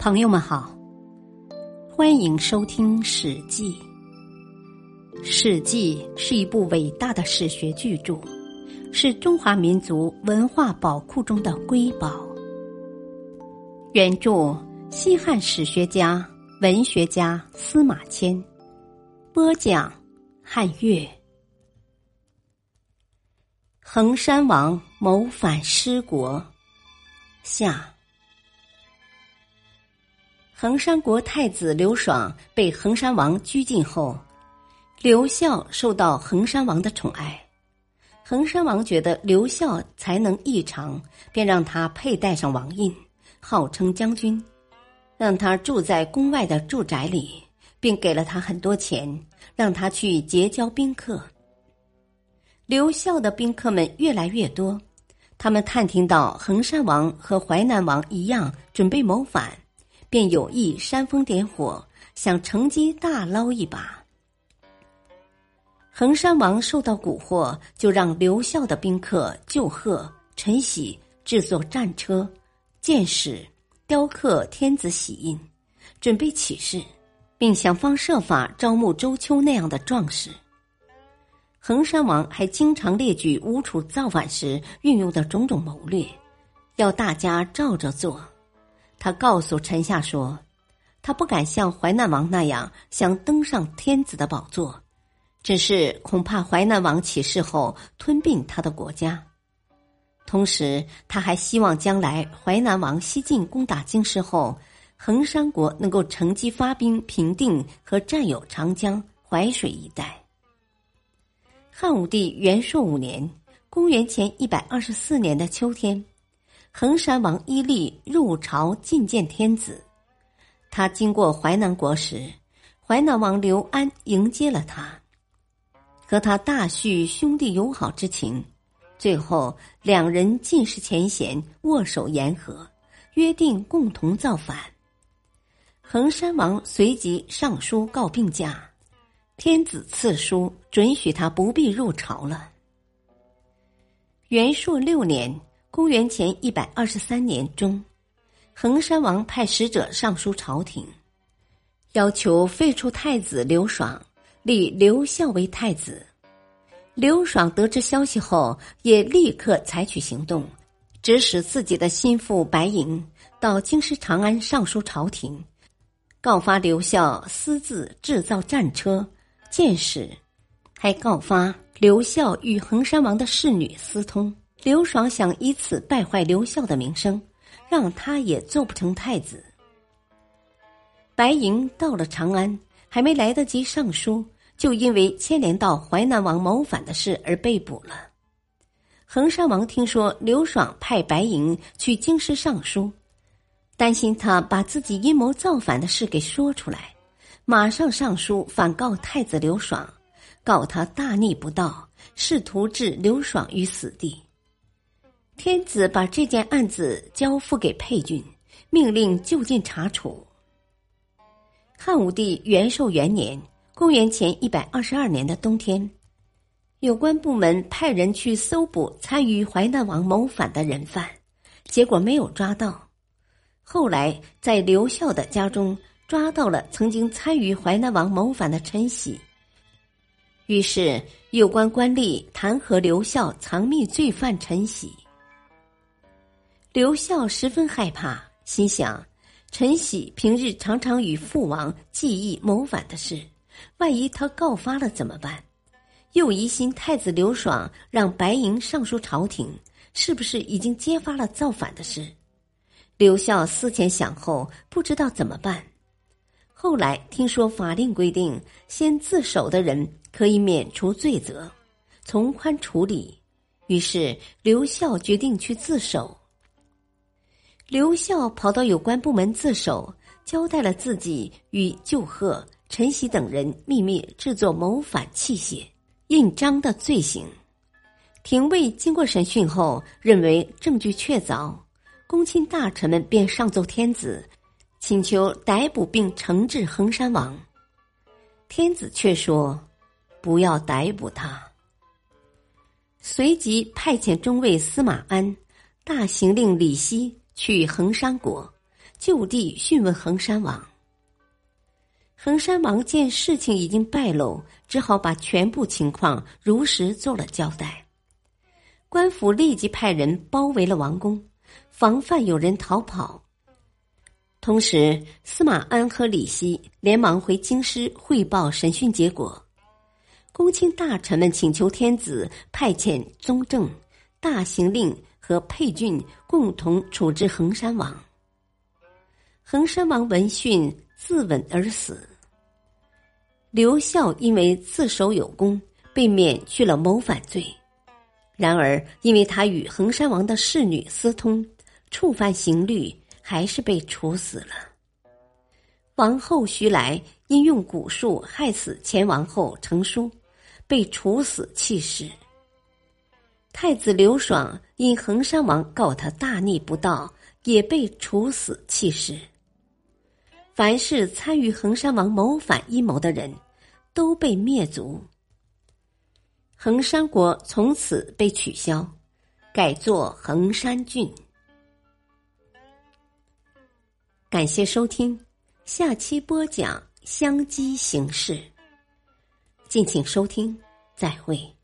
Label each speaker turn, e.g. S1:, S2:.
S1: 朋友们好，欢迎收听《史记》。《史记》是一部伟大的史学巨著，是中华民族文化宝库中的瑰宝。原著：西汉史学家、文学家司马迁。播讲：汉乐。衡山王谋反失国，下。衡山国太子刘爽被衡山王拘禁后，刘孝受到衡山王的宠爱。衡山王觉得刘孝才能异常，便让他佩戴上王印，号称将军，让他住在宫外的住宅里，并给了他很多钱，让他去结交宾客。刘孝的宾客们越来越多，他们探听到衡山王和淮南王一样准备谋反。便有意煽风点火，想乘机大捞一把。衡山王受到蛊惑，就让留校的宾客旧贺、陈喜制作战车、箭矢，雕刻天子玺印，准备起事，并想方设法招募周丘那样的壮士。衡山王还经常列举吴楚造反时运用的种种谋略，要大家照着做。他告诉臣下说：“他不敢像淮南王那样想登上天子的宝座，只是恐怕淮南王起事后吞并他的国家。同时，他还希望将来淮南王西进攻打京师后，衡山国能够乘机发兵平定和占有长江、淮水一带。”汉武帝元朔五年（公元前一百二十四年的秋天）。衡山王伊利入朝觐见天子，他经过淮南国时，淮南王刘安迎接了他，和他大叙兄弟友好之情。最后，两人尽释前嫌，握手言和，约定共同造反。衡山王随即上书告病假，天子赐书准许他不必入朝了。元朔六年。公元前一百二十三年中，衡山王派使者上书朝廷，要求废除太子刘爽，立刘孝为太子。刘爽得知消息后，也立刻采取行动，指使自己的心腹白银到京师长安上书朝廷，告发刘孝私自制造战车、箭矢，还告发刘孝与衡山王的侍女私通。刘爽想以此败坏刘孝的名声，让他也做不成太子。白银到了长安，还没来得及上书，就因为牵连到淮南王谋反的事而被捕了。衡山王听说刘爽派白银去京师上书，担心他把自己阴谋造反的事给说出来，马上上书反告太子刘爽，告他大逆不道，试图置刘爽于死地。天子把这件案子交付给沛郡，命令就近查处。汉武帝元寿元年（公元前一百二十二年的冬天），有关部门派人去搜捕参与淮南王谋反的人犯，结果没有抓到。后来在刘孝的家中抓到了曾经参与淮南王谋反的陈喜，于是有关官吏弹劾刘孝藏匿罪犯陈喜。刘孝十分害怕，心想：陈喜平日常常与父王记忆谋反的事，万一他告发了怎么办？又疑心太子刘爽让白银上书朝廷，是不是已经揭发了造反的事？刘孝思前想后，不知道怎么办。后来听说法令规定，先自首的人可以免除罪责，从宽处理。于是刘孝决定去自首。刘孝跑到有关部门自首，交代了自己与旧贺、陈喜等人秘密制作谋反器械、印章的罪行。廷尉经过审讯后，认为证据确凿，公卿大臣们便上奏天子，请求逮捕并惩治衡山王。天子却说：“不要逮捕他。”随即派遣中尉司马安、大行令李希。去衡山国，就地讯问衡山王。衡山王见事情已经败露，只好把全部情况如实做了交代。官府立即派人包围了王宫，防范有人逃跑。同时，司马安和李希连忙回京师汇报审讯结果。公卿大臣们请求天子派遣宗正、大行令和沛郡共同处置衡山王。衡山王闻讯自刎而死。刘孝因为自首有功，被免去了谋反罪。然而，因为他与衡山王的侍女私通，触犯刑律，还是被处死了。王后徐来因用蛊术害死前王后程淑。被处死弃尸。太子刘爽因衡山王告他大逆不道，也被处死弃尸。凡是参与衡山王谋反阴谋的人，都被灭族。衡山国从此被取消，改作衡山郡。感谢收听，下期播讲相机形式。敬请收听，再会。